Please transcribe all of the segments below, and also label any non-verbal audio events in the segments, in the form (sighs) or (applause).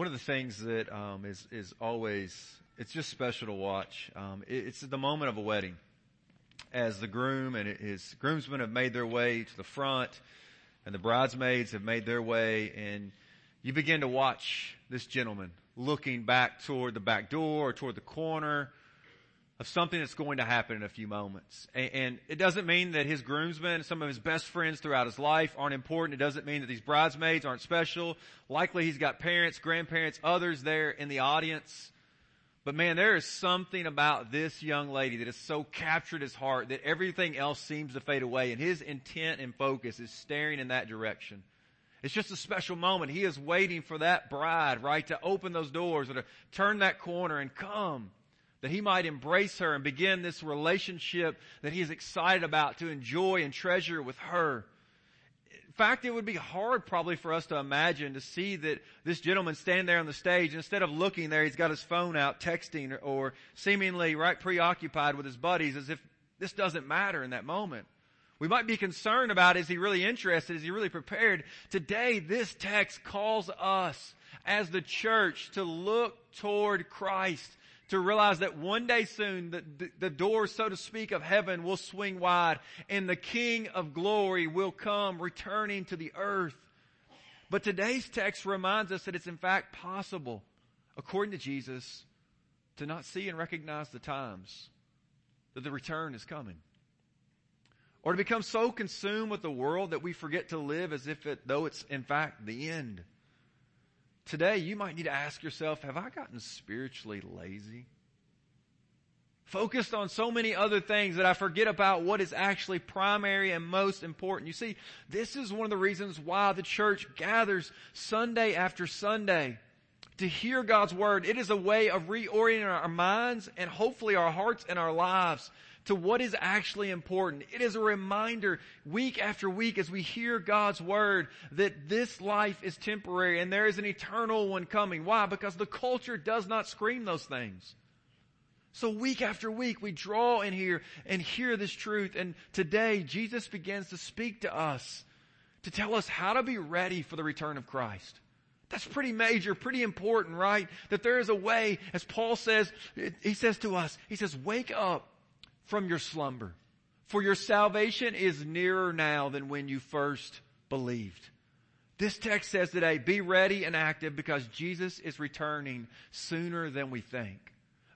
One of the things that um, is is always it's just special to watch. Um, it, it's the moment of a wedding, as the groom and his groomsmen have made their way to the front, and the bridesmaids have made their way, and you begin to watch this gentleman looking back toward the back door or toward the corner of something that's going to happen in a few moments. And, and, it doesn't mean that his groomsmen, some of his best friends throughout his life aren't important. It doesn't mean that these bridesmaids aren't special. Likely he's got parents, grandparents, others there in the audience. But man, there is something about this young lady that has so captured his heart that everything else seems to fade away and his intent and focus is staring in that direction. It's just a special moment. He is waiting for that bride, right, to open those doors or to turn that corner and come that he might embrace her and begin this relationship that he is excited about to enjoy and treasure with her. In fact, it would be hard probably for us to imagine to see that this gentleman stand there on the stage, instead of looking there, he's got his phone out texting or seemingly right preoccupied with his buddies as if this doesn't matter in that moment. We might be concerned about is he really interested? Is he really prepared? Today, this text calls us as the church to look toward Christ to realize that one day soon the, the, the door, so to speak, of heaven will swing wide and the King of glory will come returning to the earth. But today's text reminds us that it's in fact possible, according to Jesus, to not see and recognize the times that the return is coming. Or to become so consumed with the world that we forget to live as if it, though it's in fact the end. Today, you might need to ask yourself, have I gotten spiritually lazy? Focused on so many other things that I forget about what is actually primary and most important. You see, this is one of the reasons why the church gathers Sunday after Sunday to hear God's Word. It is a way of reorienting our minds and hopefully our hearts and our lives to what is actually important. It is a reminder week after week as we hear God's word that this life is temporary and there is an eternal one coming. Why? Because the culture does not scream those things. So week after week we draw in here and hear this truth and today Jesus begins to speak to us to tell us how to be ready for the return of Christ. That's pretty major, pretty important, right? That there is a way, as Paul says, he says to us, he says, wake up from your slumber. For your salvation is nearer now than when you first believed. This text says today, be ready and active because Jesus is returning sooner than we think.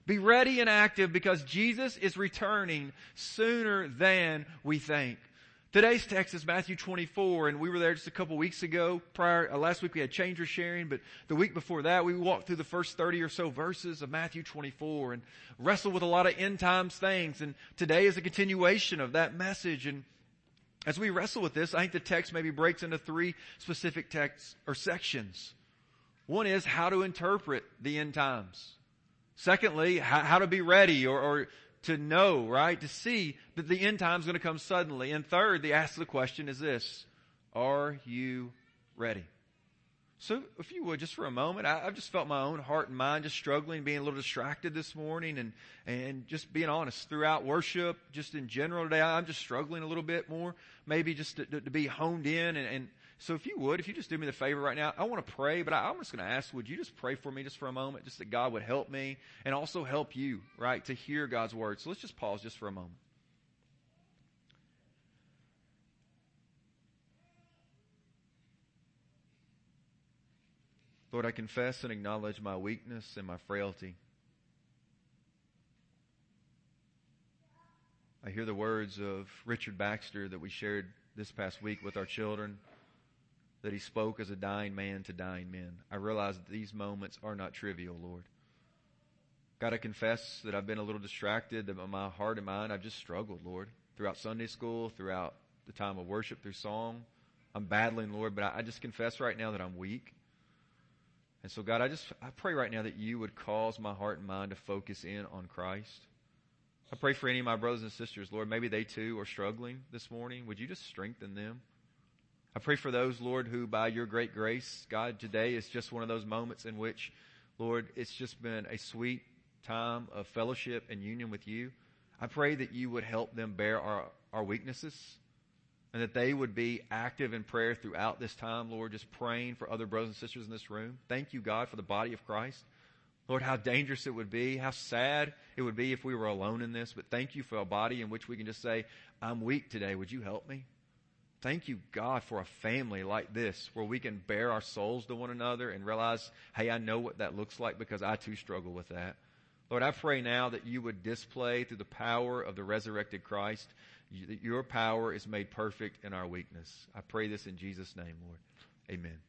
Be ready and active because Jesus is returning sooner than we think. Today's text is Matthew 24, and we were there just a couple weeks ago. Prior, uh, last week we had changer sharing, but the week before that we walked through the first 30 or so verses of Matthew 24 and wrestled with a lot of end times things. And today is a continuation of that message. And as we wrestle with this, I think the text maybe breaks into three specific texts or sections. One is how to interpret the end times. Secondly, how, how to be ready or, or to know, right? To see that the end time is going to come suddenly. And third, the ask the question is this, are you ready? So if you would, just for a moment, I, have just felt my own heart and mind just struggling, being a little distracted this morning and, and just being honest throughout worship, just in general today, I'm just struggling a little bit more, maybe just to, to, to be honed in and, and so if you would, if you just do me the favor right now, I want to pray, but I, am just going to ask, would you just pray for me just for a moment, just that God would help me and also help you, right, to hear God's word. So let's just pause just for a moment. Lord, I confess and acknowledge my weakness and my frailty. I hear the words of Richard Baxter that we shared this past week with our children that he spoke as a dying man to dying men. I realize that these moments are not trivial, Lord. God, I confess that I've been a little distracted, that my heart and mind, I've just struggled, Lord, throughout Sunday school, throughout the time of worship, through song. I'm battling, Lord, but I, just confess right now that I'm weak. And so, God, I just, I pray right now that you would cause my heart and mind to focus in on Christ. I pray for any of my brothers and sisters, Lord, maybe they too are struggling this morning. Would you just strengthen them? I pray for those, Lord, who by your great grace, God, today is just one of those moments in which, Lord, it's just been a sweet time of fellowship and union with you. I pray that you would help them bear our, our weaknesses and that they would be active in prayer throughout this time, Lord, just praying for other brothers and sisters in this room. Thank you, God, for the body of Christ. Lord, how dangerous it would be, how sad it would be if we were alone in this, but thank you for a body in which we can just say, I'm weak today. Would you help me? Thank you, God, for a family like this where we can bare our souls to one another and realize, hey, I know what that looks like because I too struggle with that. Lord, I pray now that you would display through the power of the resurrected Christ that your power is made perfect in our weakness. I pray this in Jesus' name, Lord. Amen.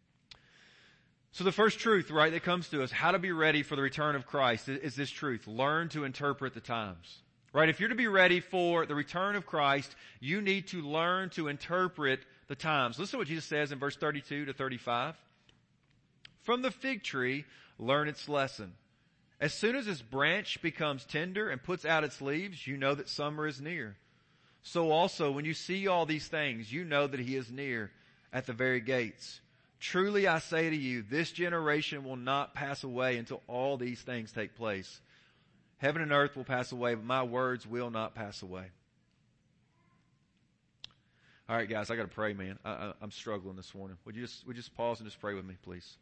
So the first truth, right, that comes to us, how to be ready for the return of Christ is this truth. Learn to interpret the times. Right? If you're to be ready for the return of Christ, you need to learn to interpret the times. Listen to what Jesus says in verse 32 to 35. From the fig tree, learn its lesson. As soon as its branch becomes tender and puts out its leaves, you know that summer is near. So also, when you see all these things, you know that he is near at the very gates. Truly I say to you, this generation will not pass away until all these things take place. Heaven and earth will pass away, but my words will not pass away. All right, guys, I got to pray, man. I, am struggling this morning. Would you just would you just pause and just pray with me, please?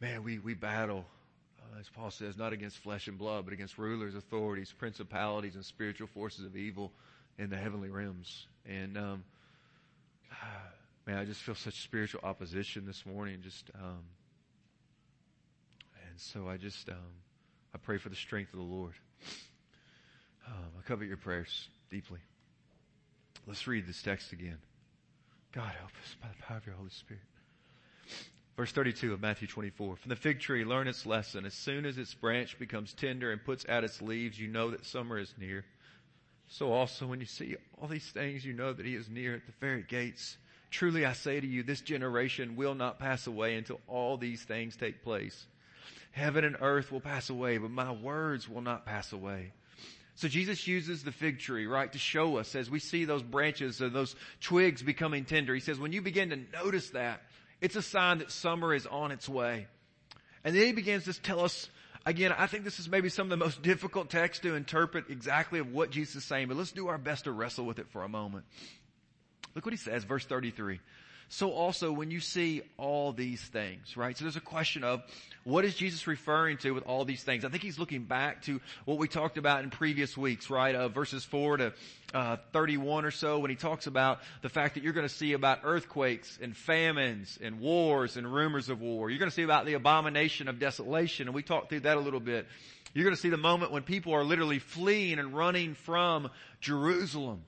Man, we, we battle, uh, as Paul says, not against flesh and blood, but against rulers, authorities, principalities, and spiritual forces of evil in the heavenly realms. And, um, (sighs) man, I just feel such spiritual opposition this morning. Just, um, and so I just, um, I pray for the strength of the Lord. Um, I covet your prayers deeply. Let's read this text again. God help us by the power of your Holy Spirit. Verse 32 of Matthew 24. From the fig tree, learn its lesson. As soon as its branch becomes tender and puts out its leaves, you know that summer is near. So also when you see all these things, you know that he is near at the very gates. Truly I say to you, this generation will not pass away until all these things take place. Heaven and earth will pass away, but my words will not pass away. So Jesus uses the fig tree, right, to show us as we see those branches those twigs becoming tender. He says, when you begin to notice that, it's a sign that summer is on its way. And then he begins to tell us, again, I think this is maybe some of the most (laughs) difficult text to interpret exactly of what Jesus is saying, but let's do our best to wrestle with it for a moment. Look what he says, verse 33 so also when you see all these things, right? So there's a question of what is Jesus referring to with all these things? I think he's looking back to what we talked about in previous weeks, right? Uh, verses 4 to uh, 31 or so when he talks about the fact that you're going to see about earthquakes and famines and wars and rumors of war. You're going to see about the abomination of desolation and we talked through that a little bit. You're going to see the moment when people are literally fleeing and running from Jerusalem.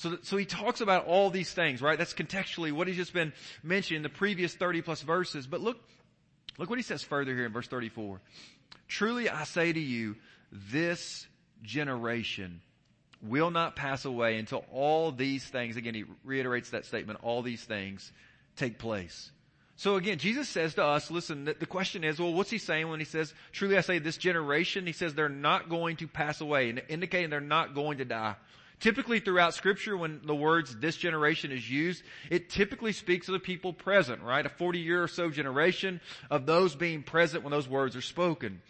So, so he talks about all these things, right? That's contextually what he's just been mentioning the previous 30 plus verses. But look, look what he says further here in verse 34. Truly I say to you, this generation will not pass away until all these things, again, he reiterates that statement, all these things take place. So again, Jesus says to us, listen, the question is, well, what's he saying when he says, truly I say this generation, he says they're not going to pass away, indicating they're not going to die. Typically throughout scripture, when the words this generation is used, it typically speaks of the people present, right? A 40 year or so generation of those being present when those words are spoken.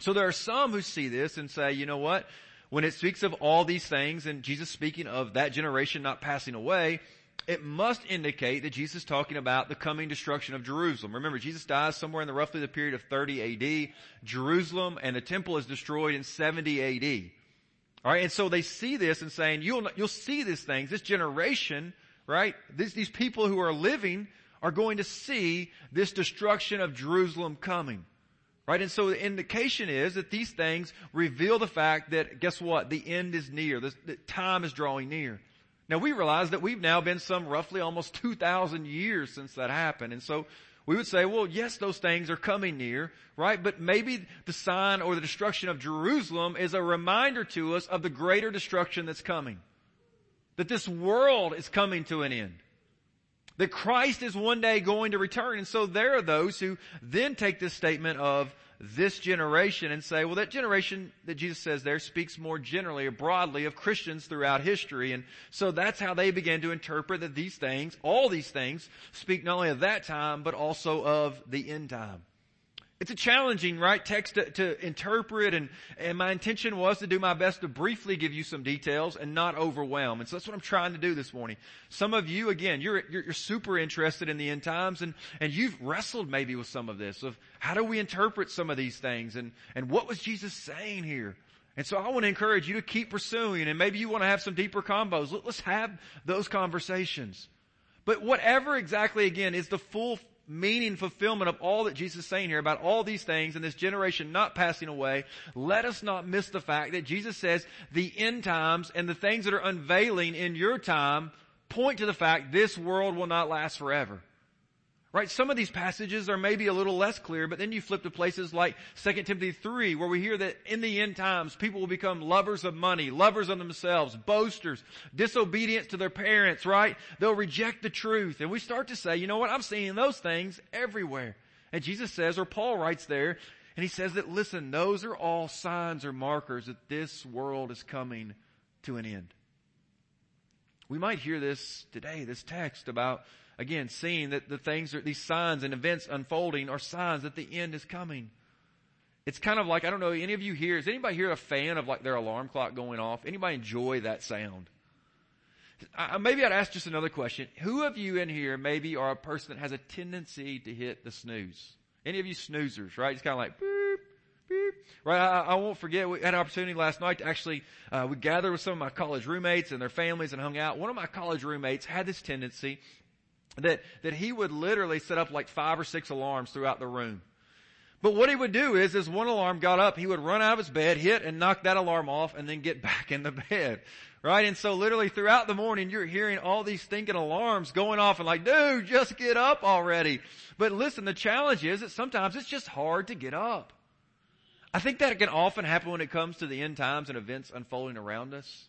So there are some who see this and say, you know what? When it speaks of all these things and Jesus speaking of that generation not passing away, it must indicate that Jesus is talking about the coming destruction of Jerusalem. Remember, Jesus dies somewhere in the roughly the period of 30 AD. Jerusalem and the temple is destroyed in 70 AD. Alright, and so they see this and saying, you'll, you'll see these things, this generation, right? These, these people who are living are going to see this destruction of Jerusalem coming. Right? And so the indication is that these things reveal the fact that, guess what? The end is near. The time is drawing near. Now we realize that we've now been some roughly almost 2,000 years since that happened. And so we would say, well, yes, those things are coming near, right? But maybe the sign or the destruction of Jerusalem is a reminder to us of the greater destruction that's coming. That this world is coming to an end. That Christ is one day going to return. And so there are those who then take this statement of this generation and say, well, that generation that Jesus says there speaks more generally or broadly of Christians throughout history. And so that's how they began to interpret that these things, all these things, speak not only of that time, but also of the end time. It's a challenging, right, text to, to interpret and, and my intention was to do my best to briefly give you some details and not overwhelm. And so that's what I'm trying to do this morning. Some of you, again, you're, you're, you're super interested in the end times and, and you've wrestled maybe with some of this of how do we interpret some of these things and, and what was Jesus saying here? And so I want to encourage you to keep pursuing and maybe you want to have some deeper combos. Let's have those conversations. But whatever exactly again is the full meaning fulfillment of all that Jesus is saying here about all these things and this generation not passing away, let us not miss the fact that Jesus says the end times and the things that are unveiling in your time point to the fact this world will not last forever. Right? Some of these passages are maybe a little less clear, but then you flip to places like 2 Timothy 3 where we hear that in the end times people will become lovers of money, lovers of themselves, boasters, disobedient to their parents, right? They'll reject the truth. And we start to say, you know what? I'm seeing those things everywhere. And Jesus says, or Paul writes there, and he says that listen, those are all signs or markers that this world is coming to an end. We might hear this today, this text about again, seeing that the things are, these signs and events unfolding are signs that the end is coming. It's kind of like, I don't know, any of you here, is anybody here a fan of like their alarm clock going off? Anybody enjoy that sound? I, maybe I'd ask just another question. Who of you in here maybe are a person that has a tendency to hit the snooze? Any of you snoozers, right? It's kind of like. Right, I, I, won't forget, we had an opportunity last night to actually, uh, we gathered with some of my college roommates and their families and hung out. One of my college roommates had this tendency that, that he would literally set up like five or six alarms throughout the room. But what he would do is, as one alarm got up, he would run out of his bed, hit and knock that alarm off, and then get (laughs) back in the bed. Right? And so literally throughout the morning, you're hearing all these thinking alarms going off and like, dude, just get up already. But listen, the challenge is that sometimes it's just hard to get up. I think that can often happen when it comes to the end times and events unfolding around us.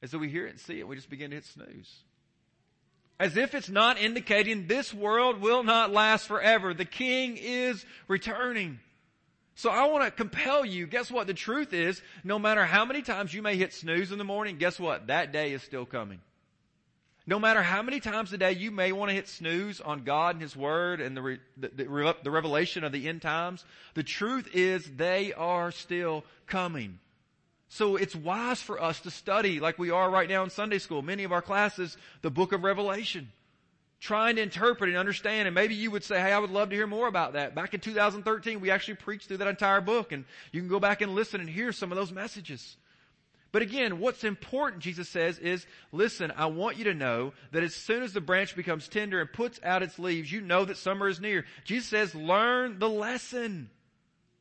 Is that we hear it and see it, we just begin to hit snooze as if it's not indicating this world will not last forever. The king is returning. So I want to compel you. Guess what? The truth is, no matter how many times you may hit snooze in the morning, guess what? That day is still coming. No matter how many times a day you may want to hit snooze on God and His Word and the, the, the, the revelation of the end times, the truth is they are still coming. So it's wise for us to study like we are right now in Sunday school. Many of our classes, the book of Revelation. Trying to interpret and understand. And maybe you would say, hey, I would love to hear more about that. Back in 2013, we actually preached through that entire book and you can go back and listen and hear some of those messages. But again, what's important, Jesus says, is listen, I want you to know that as soon as the branch becomes tender and puts out its leaves, you know that summer is near. Jesus says, learn the lesson.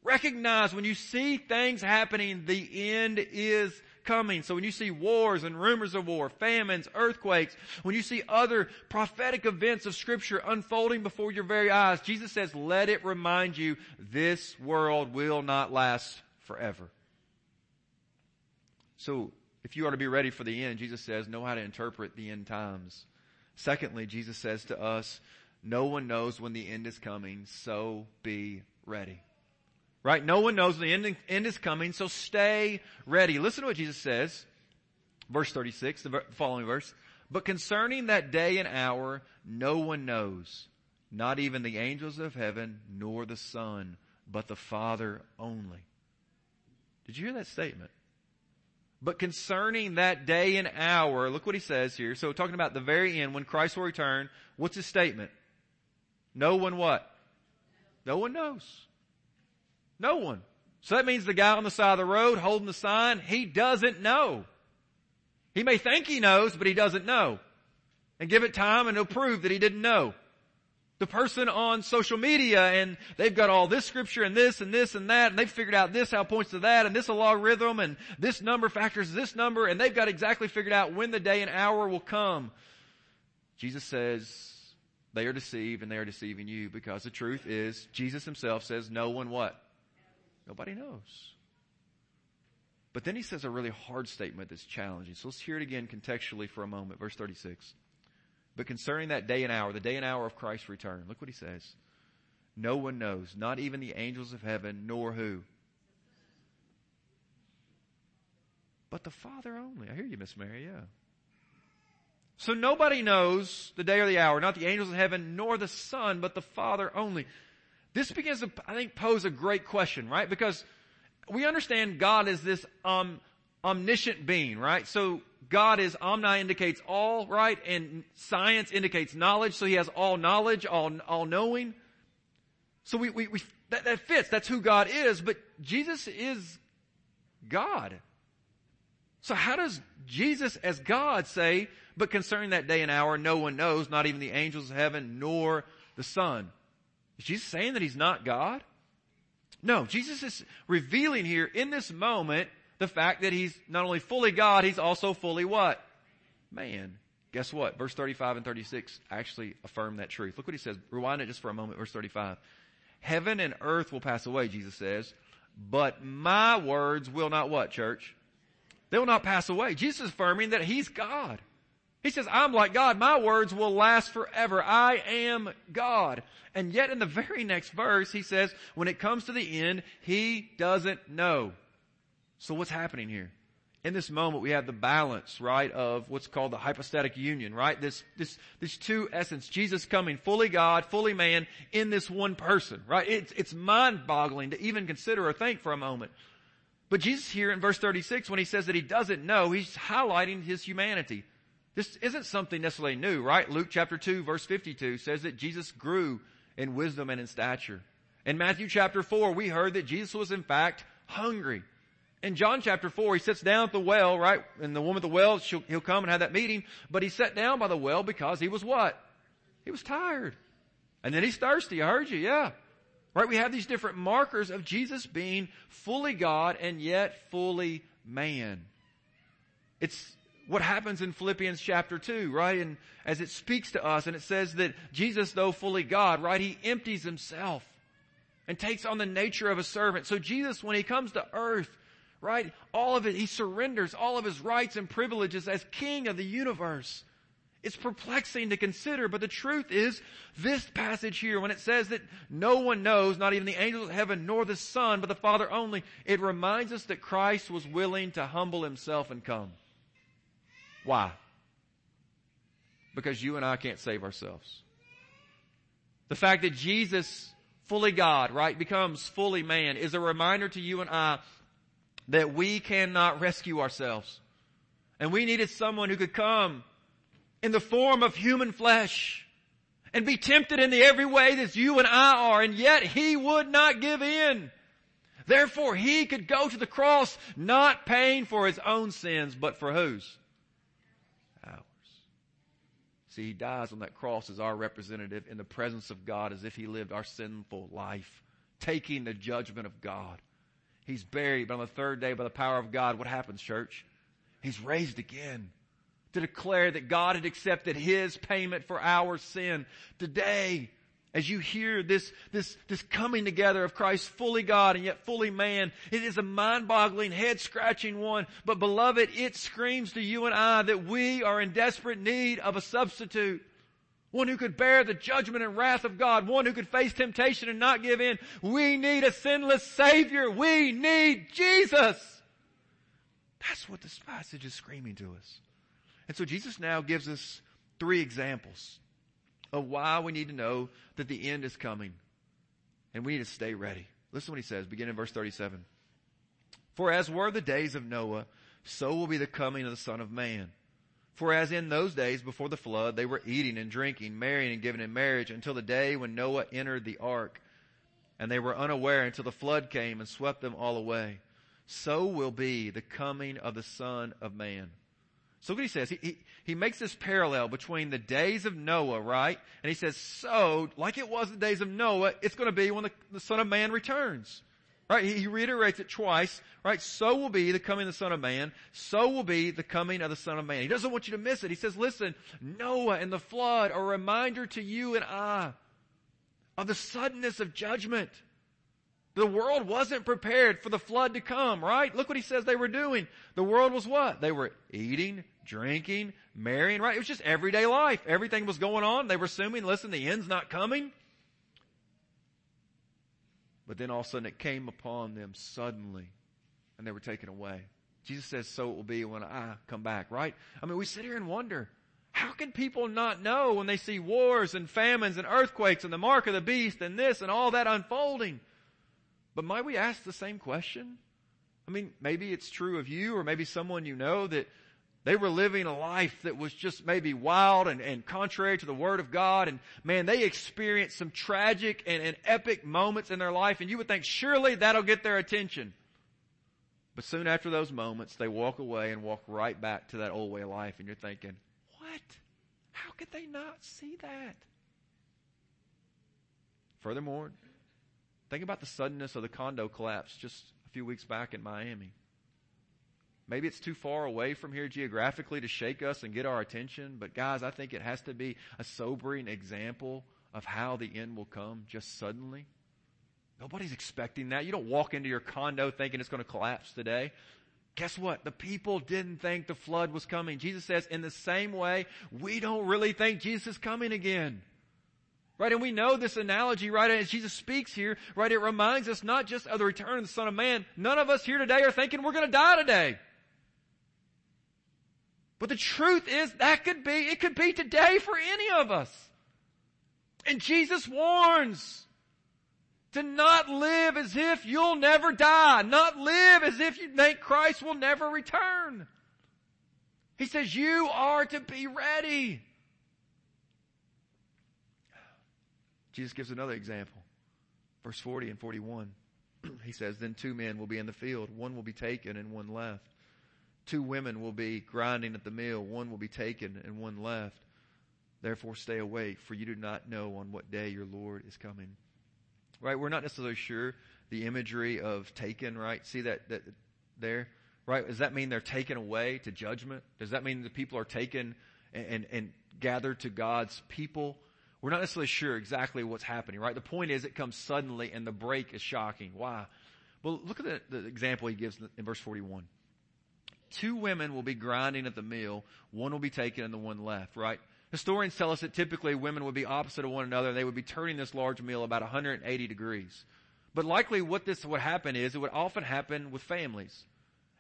Recognize when you see things happening, the end is coming. So when you see wars and rumors of war, famines, earthquakes, when you see other prophetic events of scripture unfolding before your very eyes, Jesus says, let it remind you this world will not last forever. So if you are to be ready for the end, Jesus says, know how to interpret the end times. Secondly, Jesus says to us, no one knows when the end is coming, so be ready. Right? No one knows when the end, end is coming, so stay ready. Listen to what Jesus says. Verse 36, the following verse. But concerning that day and hour, no one knows, not even the angels of heaven, nor the Son, but the Father only. Did you hear that statement? But concerning that day and hour, look what he says here. So talking about the very end, when Christ will return, what's his statement? No one what? No one knows. No one. So that means the guy on the side of the road holding the sign, he doesn't know. He may think he knows, but he doesn't know. And give it time and he'll prove that he didn't know. The person on social media and they've got all this scripture and this and this and that and they've figured out this how it points to that and this a logarithm and this number factors this number and they've got exactly figured out when the day and hour will come. Jesus says they are deceived and they are deceiving you because the truth is Jesus himself says no one what? Nobody knows. But then he says a really hard statement that's challenging. So let's hear it again contextually for a moment. Verse 36. But concerning that day and hour, the day and hour of Christ's return, look what he says. No one knows, not even the angels of heaven, nor who? But the Father only. I hear you, Miss Mary, yeah. So nobody knows the day or the hour, not the angels of heaven, nor the Son, but the Father only. This begins to, I think, pose a great question, right? Because we understand God is this um, omniscient being, right? So God is omni indicates all, right? And science indicates knowledge, so he has all knowledge, all, all knowing. So we, we, we that, that fits. That's who God is, but Jesus is God. So how does Jesus as God say, but concerning that day and hour, no one knows, not even the angels of heaven, nor the Son? Is Jesus saying that he's not God? No, Jesus is revealing here in this moment the fact that he's not only fully God, he's also fully what? Man. Guess what? Verse 35 and 36 actually affirm that truth. Look what he says. Rewind it just for a moment. Verse 35. Heaven and earth will pass away, Jesus says, but my words will not what, church? They will not pass away. Jesus is affirming that he's God. He says, I'm like God. My words will last forever. I am God. And yet in the very next verse, he says, when it comes to the end, he doesn't know. So what's happening here? In this moment, we have the balance, right, of what's called the hypostatic union, right? This, this, this two essence, Jesus coming fully God, fully man in this one person, right? It's, it's mind boggling to even consider or think for a moment. But Jesus here in verse 36, when he says that he doesn't know, he's highlighting his humanity. This isn't something necessarily new, right? Luke chapter 2 verse 52 says that Jesus grew in wisdom and in stature. In Matthew chapter 4, we heard that Jesus was in fact hungry. In John chapter 4, he sits down at the well, right? And the woman at the well, he'll come and have that meeting, but he sat down by the well because he was what? He was tired. And then he's thirsty. I heard you, yeah. Right? We have these different markers of Jesus being fully God and yet fully man. It's, what happens in Philippians chapter 2, right? And as it speaks to us and it says that Jesus, though fully God, right, he empties himself and takes on the nature of a servant. So Jesus, when he comes to earth, right, all of it, he surrenders all of his rights and privileges as king of the universe. It's perplexing to consider, but the truth is, this passage here, when it says that no one knows, not even the angels of heaven, nor the Son, but the Father only, it reminds us that Christ was willing to humble himself and come. Why? Because you and I can't save ourselves. The fact that Jesus, fully God, right, becomes fully man is a reminder to you and I that we cannot rescue ourselves. And we needed someone who could come in the form of human flesh and be tempted in the every way that you and I are, and yet he would not give in. Therefore, he could go to the cross not paying for his own sins, but for whose? Ours. See, he dies on that cross as our representative in the presence of God as if he lived our sinful life, taking the judgment of God. He's buried, but on the third day, by the power of God, what happens, church? He's raised again to declare that God had accepted his payment for our sin. Today, As you hear this, this, this coming together of Christ fully God and yet fully man, it is a mind-boggling, head-scratching one. But beloved, it screams to you and I that we are in desperate need of a substitute. One who could bear the judgment and wrath of God. One who could face temptation and not give in. We need a sinless Savior. We need Jesus. That's what this passage is screaming to us. And so Jesus now gives us three examples of why we need to know that the end is coming. And we need to stay ready. Listen to what he says, beginning in verse 37. For as were the days of Noah, so will be the coming of the Son of Man. For as in those days before the flood, they were eating and drinking, marrying and giving in marriage until the day when Noah entered the ark. And they were unaware until the flood came and swept them all away. So will be the coming of the Son of Man. So what he says, he, he, he makes this parallel between the days of Noah, right? And he says, so, like it was the days of Noah, it's going to be when the, the Son of Man returns. Right? He, reiterates it twice, right? So will be the coming of the Son of Man. So will be the coming of the Son of Man. He doesn't want you to miss it. He says, listen, Noah and the flood are a reminder to you and I of the suddenness of judgment. The world wasn't prepared for the flood to come, right? Look what he says they were doing. The world was what? They were eating, drinking, marrying, right? It was just everyday life. Everything was going on. They were assuming, listen, the end's not coming. But then all of a sudden it came upon them suddenly and they were taken away. Jesus says, so it will be when I come back, right? I mean, we sit here and wonder, how can people not know when they see wars and famines and earthquakes and the mark of the beast and this and all that unfolding? But might we ask the same question? I mean, maybe it's true of you or maybe someone you know that they were living a life that was just maybe wild and, and contrary to the Word of God. And man, they experienced some tragic and, and epic moments in their life. And you would think surely that'll get their attention. But soon after those moments, they walk away and walk right back to that old way of life. And you're thinking, what? How could they not see that? Furthermore, think about the suddenness of the condo collapse just a few weeks back in Miami. Maybe it's too far away from here geographically to shake us and get our attention, but guys, I think it has to be a sobering example of how the end will come just suddenly. Nobody's expecting that. You don't walk into your condo thinking it's going to collapse today. Guess what? The people didn't think the flood was coming. Jesus says, in the same way, we don't really think Jesus is coming again. Right? And we know this analogy, right? As Jesus speaks here, right? It reminds us not just of the return of the Son of Man. None of us here today are thinking we're going to die today. But the truth is that could be, it could be today for any of us. And Jesus warns to not live as if you'll never die, not live as if you think Christ will never return. He says you are to be ready. Jesus gives another example. Verse 40 and 41. (clears throat) he says, Then two men will be in the field, one will be taken and one left. Two women will be grinding at the mill, one will be taken and one left. Therefore stay awake, for you do not know on what day your Lord is coming. Right? We're not necessarily sure the imagery of taken, right? See that, that there? Right? Does that mean they're taken away to judgment? Does that mean the people are taken and, and, and gathered to God's people? We're not necessarily sure exactly what's happening, right? The point is it comes suddenly and the break is shocking. Why? Well, look at the, the example he gives in verse 41 two women will be grinding at the mill. One will be taken and the one left, right? Historians tell us that typically women would be opposite of one another. and They would be turning this large mill about 180 degrees. But likely what this would happen is it would often happen with families.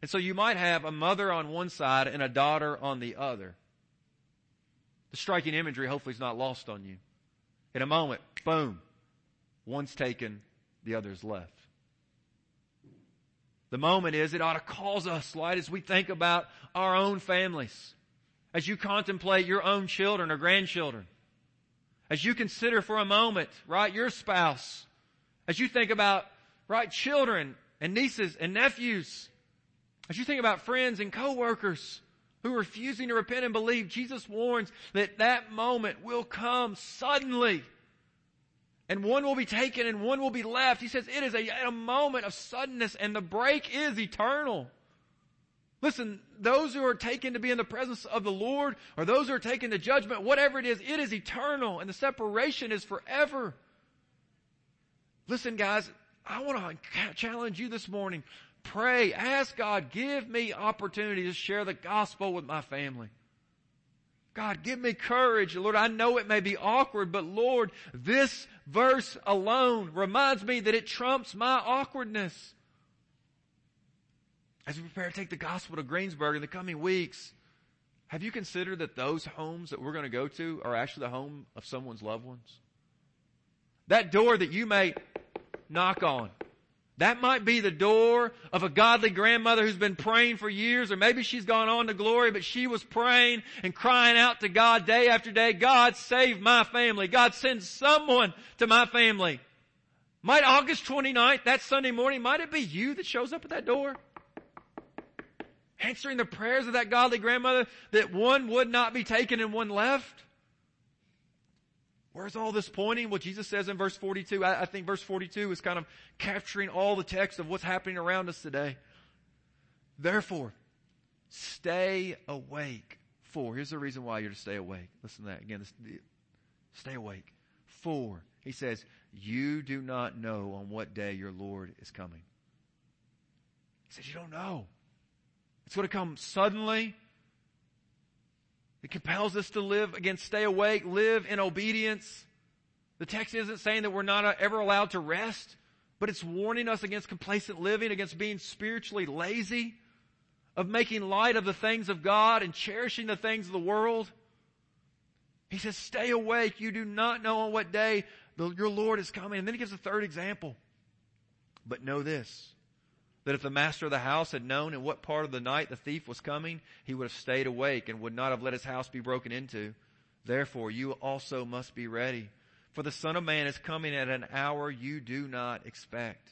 And so you might have a mother on one side and a daughter on the other. The striking imagery hopefully is not lost on you. In a moment, boom, one's taken, the other's left. The moment is it ought to cause us, light, as we think about our own families, as you contemplate your own children or grandchildren, as you consider for a moment, right, your spouse, as you think about, right, children and nieces and nephews, as you think about friends and coworkers who are refusing to repent and believe, Jesus warns that that moment will come suddenly and one will be taken and one will be left. He says it is a, a moment of suddenness and the break is eternal. Listen, those who are taken to be in the presence of the Lord, or those who are taken to judgment, whatever it is, it is eternal, and the separation is forever. Listen, guys, I want to challenge you this morning. Pray, ask God, give me opportunity to share the gospel with my family. God, give me courage. Lord, I know it may be awkward, but Lord, this verse alone reminds me that it trumps my awkwardness. As we prepare to take the gospel to Greensburg in the coming weeks, have you considered that those homes that we're going to go to are actually the home of someone's loved ones? That door that you may knock on, that might be the door of a godly grandmother who's been praying for years, or maybe she's gone on to glory, but she was praying and crying out to God day after day, God save my family. God send someone to my family. Might August 29th, that Sunday morning, might it be you that shows up at that door? Answering the prayers of that godly grandmother that one would not be taken and one left? Where's all this pointing? Well, Jesus says in verse 42, I, I, think verse 42 is kind of capturing all the text of what's happening around us today. Therefore, stay awake. For, here's the reason why you're to stay awake. Listen to that again. This, stay awake. For, he says, you do not know on what day your Lord is coming. He says, you don't know. It's going to come suddenly. It compels us to live, again, stay awake, live in obedience. The text isn't saying that we're not uh, ever allowed to rest, but it's warning us against complacent living, against being spiritually lazy, of making light of the things of God and cherishing the things of the world. He says, stay awake. You do not know on what day the, your Lord is coming. And then he gives a third example. But know this, that if the master of the house had known in what part of the night the thief was coming, he would have stayed awake and would not have let his house be broken into. Therefore, you also must be ready. For the Son of Man is coming at an hour you do not expect.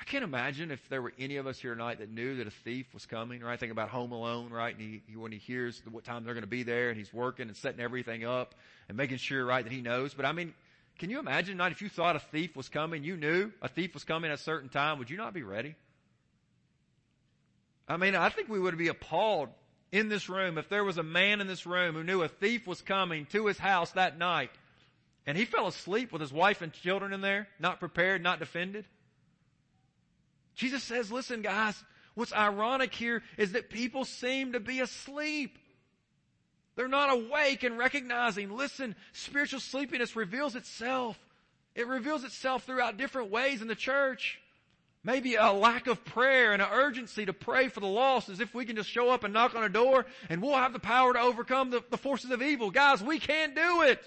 I can't imagine if there were any of us here tonight that knew that a thief was coming, right? Think about Home Alone, right? And he, he when he hears what time they're going to be there and he's working and setting everything up and making sure, right, that he knows. But I mean, can you imagine not if you thought a thief was coming, you knew a thief was coming at a certain time, would you not be ready? I mean, I think we would be appalled in this room if there was a man in this room who knew a thief was coming to his house that night and he fell asleep with his wife and children in there, not prepared, not defended. Jesus says, listen guys, what's ironic here is that people seem to be asleep. They're not awake and recognizing. Listen, spiritual sleepiness reveals itself. It reveals itself throughout different ways in the church. Maybe a lack of prayer and an urgency to pray for the lost as if we can just show up and knock on a door and we'll have the power to overcome the, the forces of evil. Guys, we can't do it.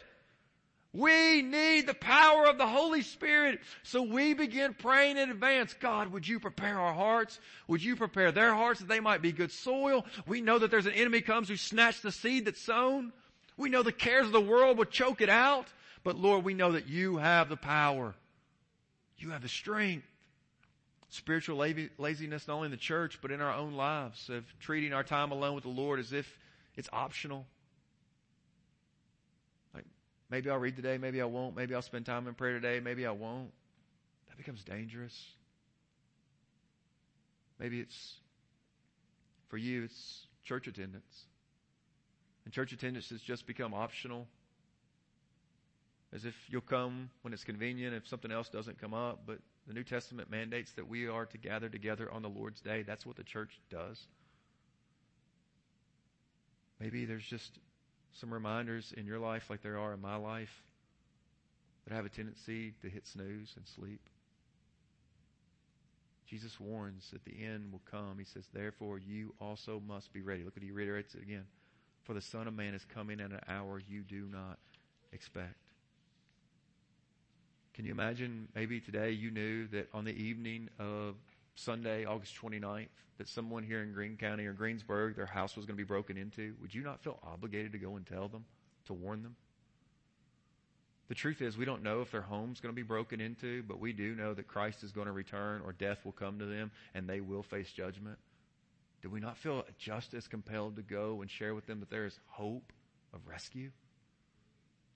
We need the power of the Holy Spirit. So we begin praying in advance. God, would you prepare our hearts? Would you prepare their hearts that they might be good soil? We know that there's an enemy comes who snatch the seed that's sown. We know the cares of the world will choke it out. But Lord, we know that you have the power. You have the strength. Spiritual laziness, not only in the church, but in our own lives of treating our time alone with the Lord as if it's optional. Maybe I'll read today, maybe I won't. Maybe I'll spend time in prayer today, maybe I won't. That becomes dangerous. Maybe it's, for you, it's church attendance. And church attendance has just become optional. As if you'll come when it's convenient if something else doesn't come up. But the New Testament mandates that we are to gather together on the Lord's day. That's what the church does. Maybe there's just some reminders in your life, like there are in my life, that have a tendency to hit snooze and sleep. Jesus warns that the end will come. He says, Therefore, you also must be ready. Look what he reiterates it again. For the Son of Man is coming at an hour you do not expect. Can you imagine maybe today you knew that on the evening of Sunday, August 29th, that someone here in Greene County or Greensburg, their house was going to be broken into, would you not feel obligated to go and tell them, to warn them? The truth is, we don't know if their home's going to be broken into, but we do know that Christ is going to return or death will come to them and they will face judgment. Do we not feel just as compelled to go and share with them that there is hope of rescue?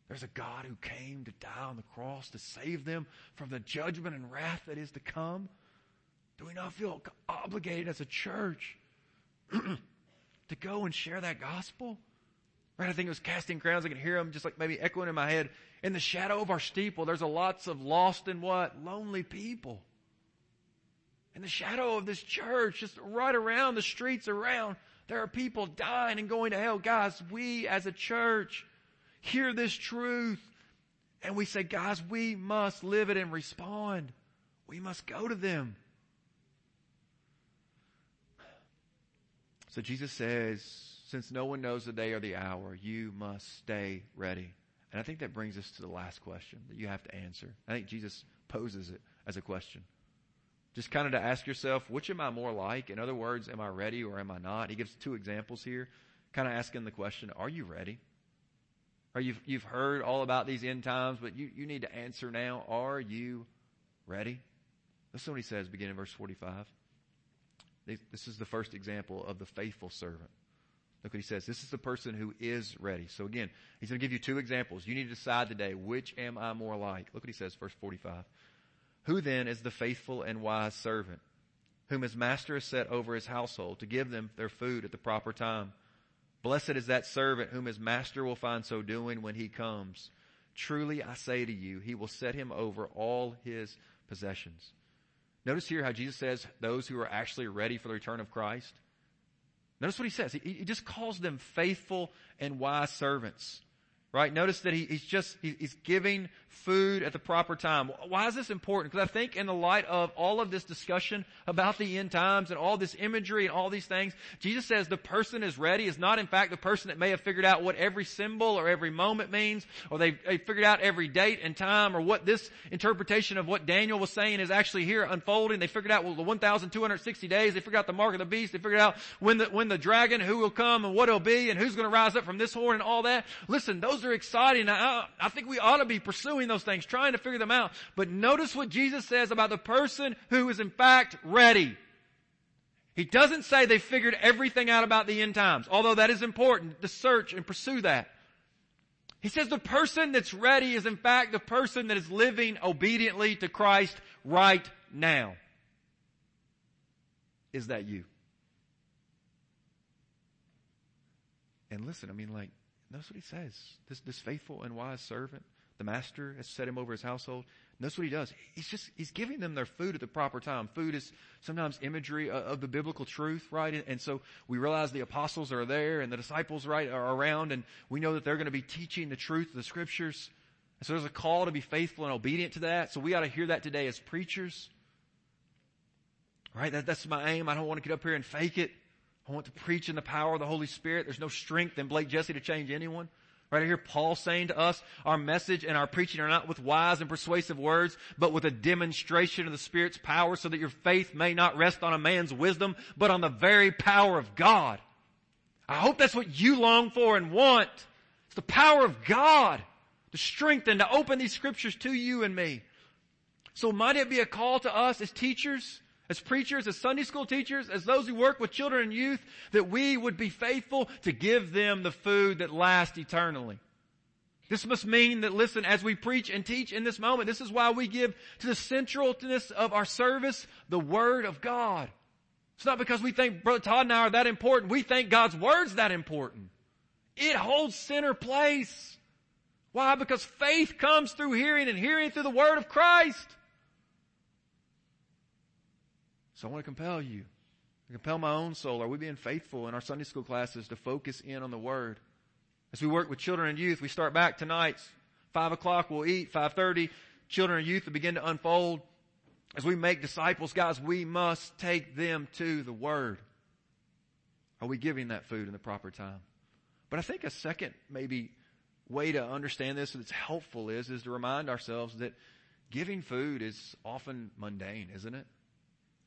There's a God who came to die on the cross to save them from the judgment and wrath that is to come. Do we not feel obligated as a church (clears throat) to go and share that gospel. Right? I think it was Casting Crowns. I can hear them just like maybe echoing in my head. In the shadow of our steeple, there's a lots of lost and what? Lonely people. In the shadow of this church, just right around the streets around, there are people dying and going to hell. Guys, we as a church hear this truth and we say, guys, we must live it and respond. We must go to them. So Jesus says, since no one knows the day or the hour, you must stay ready. And I think that brings us to the last question that you have to answer. I think Jesus poses it as a question. Just kind of to ask yourself, which am I more like? In other words, am I ready or am I not? He gives two examples here, kind of asking the question, are you ready? Or you've, you've heard all about these end times, but you, you need to answer now. Are you ready? Listen what he says, beginning in verse 45. This is the first example of the faithful servant. Look what he says. This is the person who is ready. So again, he's going to give you two examples. You need to decide today, which am I more like? Look what he says, verse 45. Who then is the faithful and wise servant, whom his master has set over his household to give them their food at the proper time? Blessed is that servant whom his master will find so doing when he comes. Truly I say to you, he will set him over all his possessions. Notice here how Jesus says those who are actually ready for the return of Christ. Notice what he says. He, he just calls them faithful and wise servants. Right? Notice that he, he's just, he, he's giving food at the proper time. Why is this important? Because I think in the light of all of this discussion about the end times and all this imagery and all these things, Jesus says the person is ready is not in fact the person that may have figured out what every symbol or every moment means, or they, figured out every date and time, or what this interpretation of what Daniel was saying is actually here unfolding. They figured out well, the 1,260 days. They figured out the mark of the beast. They figured out when the, when the dragon, who will come and what it'll be and who's going to rise up from this horn and all that. Listen, those are exciting. I, I think we ought to be pursuing those things, trying to figure them out. But notice what Jesus says about the person who is in fact ready. He doesn't say they figured everything out about the end times, although that is important to search and pursue that. He says the person that's ready is in fact the person that is living obediently to Christ right now. Is that you? And listen, I mean like, Notice what he says. This, this faithful and wise servant, the master has set him over his household. Notice what he does. He's just, he's giving them their food at the proper time. Food is sometimes imagery of the biblical truth, right? And so we realize the apostles are there and the disciples, right, are around and we know that they're going to be teaching the truth of the scriptures. And so there's a call to be faithful and obedient to that. So we ought to hear that today as preachers. Right? That, that's my aim. I don't want to get up here and fake it. I want to preach in the power of the Holy Spirit. There's no strength in Blake Jesse to change anyone. Right here, Paul saying to us, our message and our preaching are not with wise and persuasive words, but with a demonstration of the Spirit's power so that your faith may not rest on a man's wisdom, but on the very power of God. I hope that's what you long for and want. It's the power of God to strengthen, to open these scriptures to you and me. So might it be a call to us as teachers as preachers, as Sunday school teachers, as those who work with children and youth, that we would be faithful to give them the food that lasts eternally. This must mean that listen, as we preach and teach in this moment, this is why we give to the centralness of our service the Word of God. It's not because we think Brother Todd and I are that important. We think God's Word's that important. It holds center place. Why? Because faith comes through hearing and hearing through the Word of Christ. So I want to compel you, to compel my own soul. Are we being faithful in our Sunday school classes to focus in on the Word? As we work with children and youth, we start back tonight. Five o'clock we'll eat. Five thirty, children and youth will begin to unfold. As we make disciples, guys, we must take them to the Word. Are we giving that food in the proper time? But I think a second maybe way to understand this that's helpful is, is to remind ourselves that giving food is often mundane, isn't it?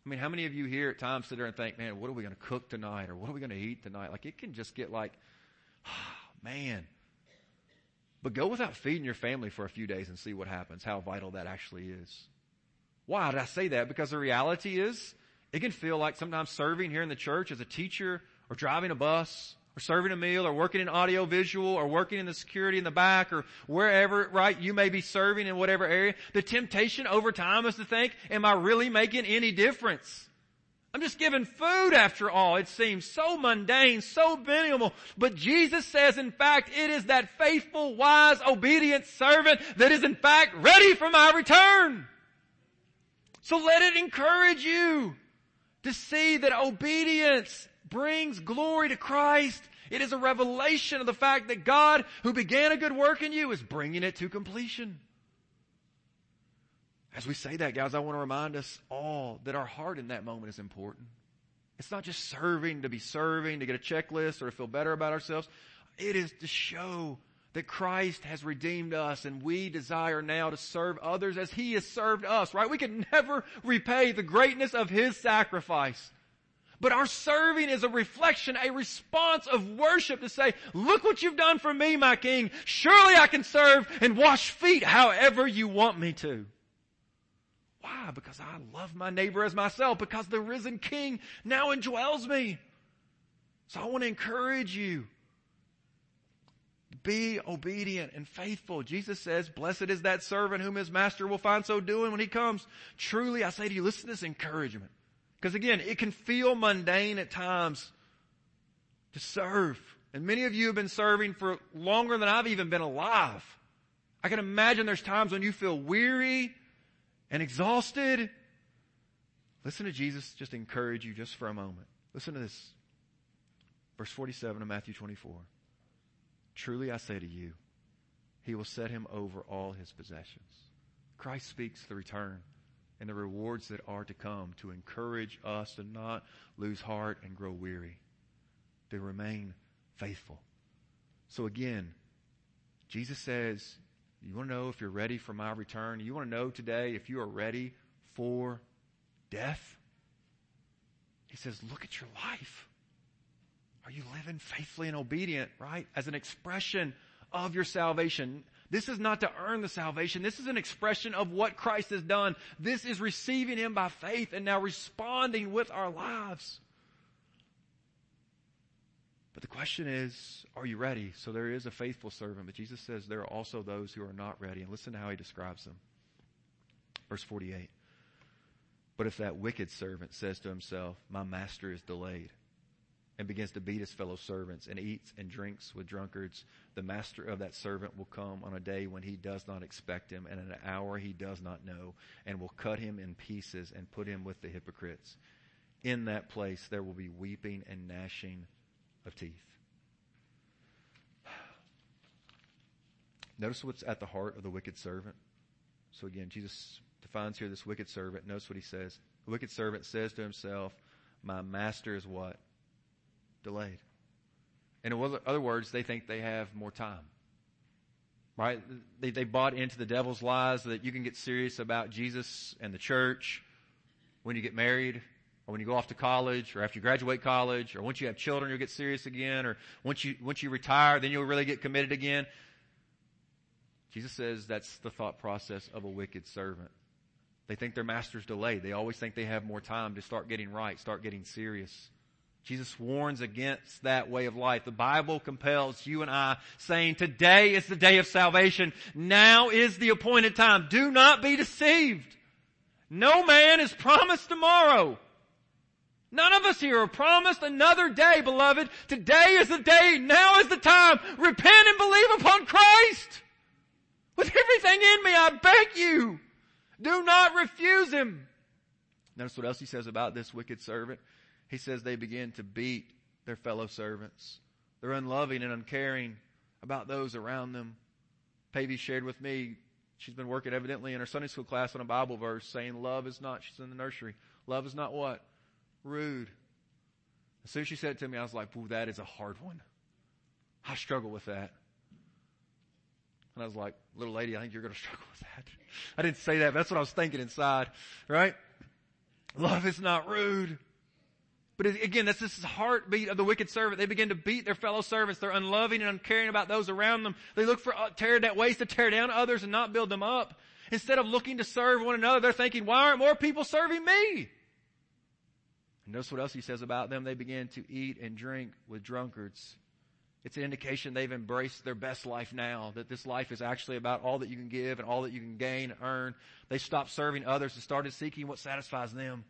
I mean, how many of you here at times sit there and think, man, what are we going to cook tonight or what are we going to eat tonight? Like it can just get like, oh, (sighs) man. But go without feeding your family for a few days and see what happens, how vital that actually is. Why did I say that? Because the reality is, it can feel like sometimes serving here in the church as a teacher or driving a bus or serving a meal or working in audio visual or working in the security in the back or wherever, right, you may be serving in whatever area. The temptation over time is to think, am I really making any difference? I'm just giving food after all. It seems so mundane, so minimal. But Jesus says, in fact, it is that faithful, wise, obedient servant that is in fact ready for my return. So let it encourage you to see that obedience brings glory to Christ. It is a revelation of the fact that God, who began a good work in you, is bringing it to completion. As we say that, guys, I want to remind us all that our heart in that moment is important. It's not just serving to be serving, to get a checklist or to feel better about ourselves. It is to show that Christ has redeemed us and we desire now to serve others as He has served us, right? We can never repay the greatness of His sacrifice. But our serving is a reflection, a response of worship to say, look what you've done for me, my King. Surely I can serve and wash feet however you want me to. Why? Because I love my neighbor as myself, because the risen King now indwells me. So I want to encourage you. Be obedient and faithful. Jesus says, blessed is that servant whom his master will find so doing when he comes. Truly, I say to you, listen to this encouragement. Because again, it can feel mundane at times to serve. And many of you have been serving for longer than I've even been alive. I can imagine there's times when you feel weary and exhausted, listen to Jesus just encourage you just for a moment. Listen to this. Verse 47 of Matthew 24. Truly I say to you, he will set him over all his possessions. Christ speaks the return and the rewards that are to come to encourage us to not lose heart and grow weary, to remain faithful. So again, Jesus says, you want to know if you're ready for my return? You want to know today if you are ready for death? He says, look at your life. Are you living faithfully and obedient, right? As an expression of your salvation. This is not to earn the salvation. This is an expression of what Christ has done. This is receiving Him by faith and now responding with our lives. But the question is, are you ready? So there is a faithful servant, but Jesus says there are also those who are not ready. And listen to how he describes them. Verse 48. But if that wicked servant says to himself, my master is delayed, and begins to beat his fellow servants and eats and drinks with drunkards, the master of that servant will come on a day when he does not expect him and an hour he does not know and will cut him in pieces and put him with the hypocrites. In that place there will be weeping and gnashing of teeth. (sighs) Notice what's at the heart of the wicked servant. So again, Jesus defines here this wicked servant. Notice what he says. The wicked servant says to himself, My master is what? Delayed. In other words, they think they have more time. Right? They, they bought into the devil's lies that you can get serious about Jesus and the church when you get married, or when you go off to college, or after you graduate college, or once you have children, you'll get serious again, or once you, once you retire, then you'll really get committed again. Jesus says that's the thought process of a wicked servant. They think their master's delayed. They always think they have more time to start getting right, start getting serious. Jesus warns against that way of life. The Bible compels you and I saying today is the day of salvation. Now is the appointed time. Do not be deceived. No man is promised tomorrow. None of us here are promised another day, beloved. Today is the day. Now is the time. Repent and believe upon Christ. With everything in me, I beg you, do not refuse him. Notice what else he says about this wicked servant. He says they begin to beat their fellow servants. They're unloving and uncaring about those around them. Pavy shared with me, she's been working evidently in her Sunday school class on a Bible verse saying love is not, she's in the nursery. Love is not what? rude. As soon as she said it to me, I was like, ooh, that is a hard one. I struggle with that. And I was like, little lady, I think you're going (laughs) to struggle with that. I didn't say that, but that's what I was thinking inside, right? Love is not rude. But again, that's this heartbeat of the wicked servant. They begin to beat their fellow servants. They're unloving and uncaring about those around them. They look for uh, tear that ways to tear down others and not build them up. Instead of looking to serve one another, they're thinking, why aren't more people serving me? And notice what else he says about them. They began to eat and drink with drunkards. It's an indication they've embraced their best life now, that this life is actually about all that you can give and all that you can gain, earn. They stopped serving others and started seeking what satisfies them.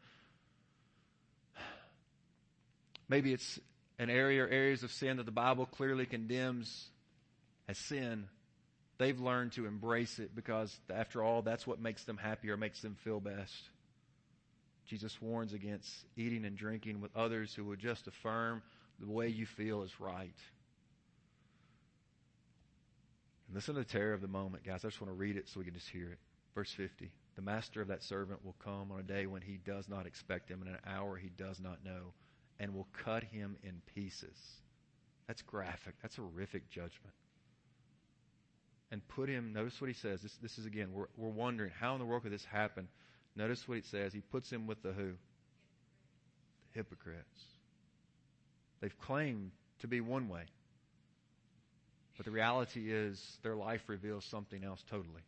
Maybe it's an area or areas of sin that the Bible clearly condemns as sin. They've learned to embrace it because, after all, that's what makes them happy or makes them feel best. Jesus warns against eating and drinking with others who would just affirm the way you feel is right. And listen to the terror of the moment, guys. I just want to read it so we can just hear it. Verse 50. The master of that servant will come on a day when he does not expect him, in an hour he does not know, and will cut him in pieces. That's graphic. That's horrific judgment. And put him, notice what he says. This, this is again, we're, we're wondering, how in the world could this happen? Notice what he says. He puts him with the who? The hypocrites. They've claimed to be one way. But the reality is their life reveals something else totally.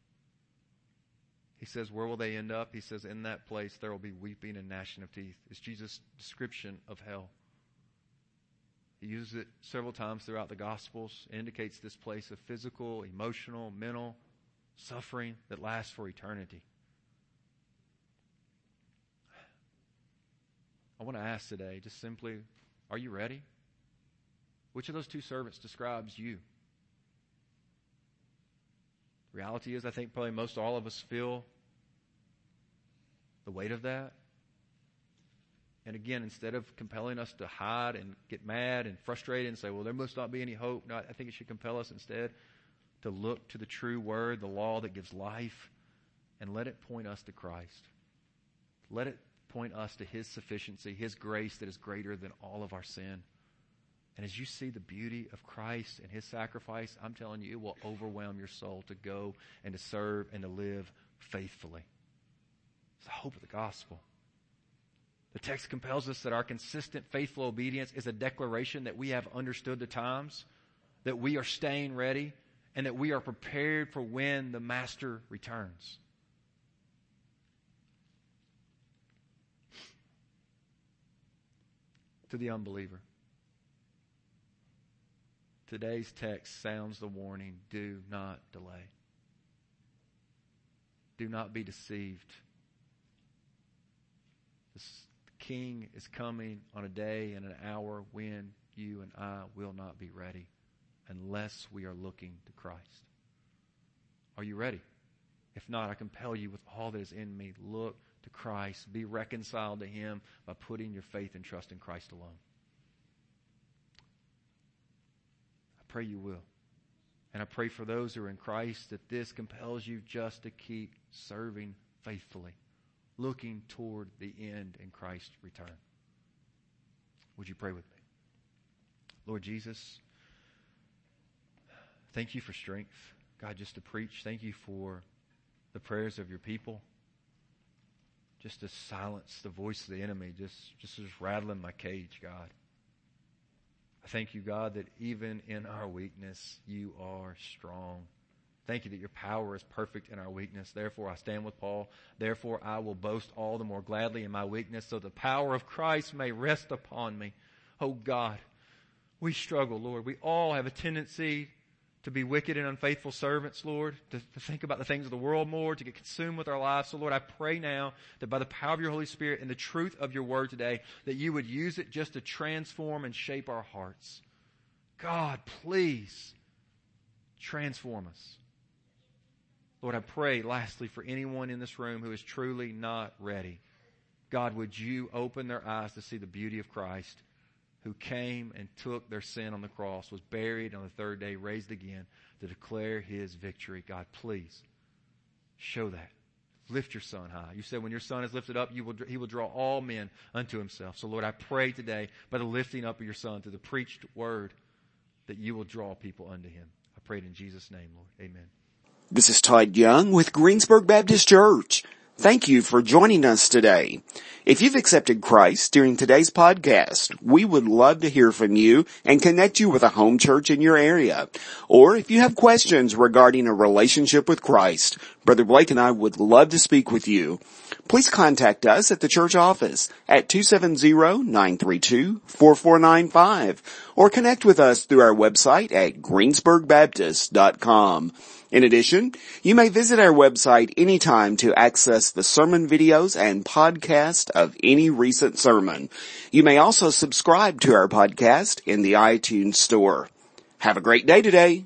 He says, Where will they end up? He says, In that place there will be weeping and gnashing of teeth. It's Jesus' description of hell. He uses it several times throughout the Gospels. It indicates this place of physical, emotional, mental suffering that lasts for eternity. I want to ask today, just simply, are you ready? Which of those two servants describes you? Reality is, I think probably most all of us feel the weight of that. And again, instead of compelling us to hide and get mad and frustrated and say, well, there must not be any hope, no, I think it should compel us instead to look to the true word, the law that gives life, and let it point us to Christ. Let it point us to His sufficiency, His grace that is greater than all of our sin. And as you see the beauty of Christ and his sacrifice, I'm telling you, it will overwhelm your soul to go and to serve and to live faithfully. It's the hope of the gospel. The text compels us that our consistent, faithful obedience is a declaration that we have understood the times, that we are staying ready, and that we are prepared for when the Master returns. To the unbeliever. Today's text sounds the warning do not delay. Do not be deceived. The king is coming on a day and an hour when you and I will not be ready unless we are looking to Christ. Are you ready? If not, I compel you with all that is in me, look to Christ. Be reconciled to Him by putting your faith and trust in Christ alone. Pray you will. And I pray for those who are in Christ that this compels you just to keep serving faithfully, looking toward the end in Christ's return. Would you pray with me? Lord Jesus, thank you for strength. God, just to preach. Thank you for the prayers of your people. Just to silence the voice of the enemy, just, just as rattling my cage, God. I thank you, God, that even in our weakness, you are strong. Thank you that your power is perfect in our weakness. Therefore, I stand with Paul. Therefore, I will boast all the more gladly in my weakness, so the power of Christ may rest upon me. Oh God, we struggle, Lord. We all have a tendency to be wicked and unfaithful servants, Lord, to, to, think about the things of the world more, to get consumed with our lives. So, Lord, I pray now that by the power of your Holy Spirit and the truth of your word today, that you would use it just to transform and shape our hearts. God, please transform us. Lord, I pray lastly for anyone in this room who is truly not ready. God, would you open their eyes to see the beauty of Christ? Who came and took their sin on the cross, was buried on the third day, raised again to declare his victory. God, please show that. Lift your son high. You said when your son is lifted up, you will, he will draw all men unto himself. So, Lord, I pray today by the lifting up of your son, through the preached word, that you will draw people unto him. I pray it in Jesus' name, Lord. Amen. This is Todd Young with Greensburg Baptist Church. Thank you for joining us today. If you've accepted Christ during today's podcast, we would love to hear from you and connect you with a home church in your area. Or if you have questions regarding a relationship with Christ, Brother Blake and I would love to speak with you. Please contact us at the church office at 270-932-4495 or connect with us through our website at greensburgbaptist.com. In addition, you may visit our website anytime to access the sermon videos and podcast of any recent sermon. You may also subscribe to our podcast in the iTunes store. Have a great day today.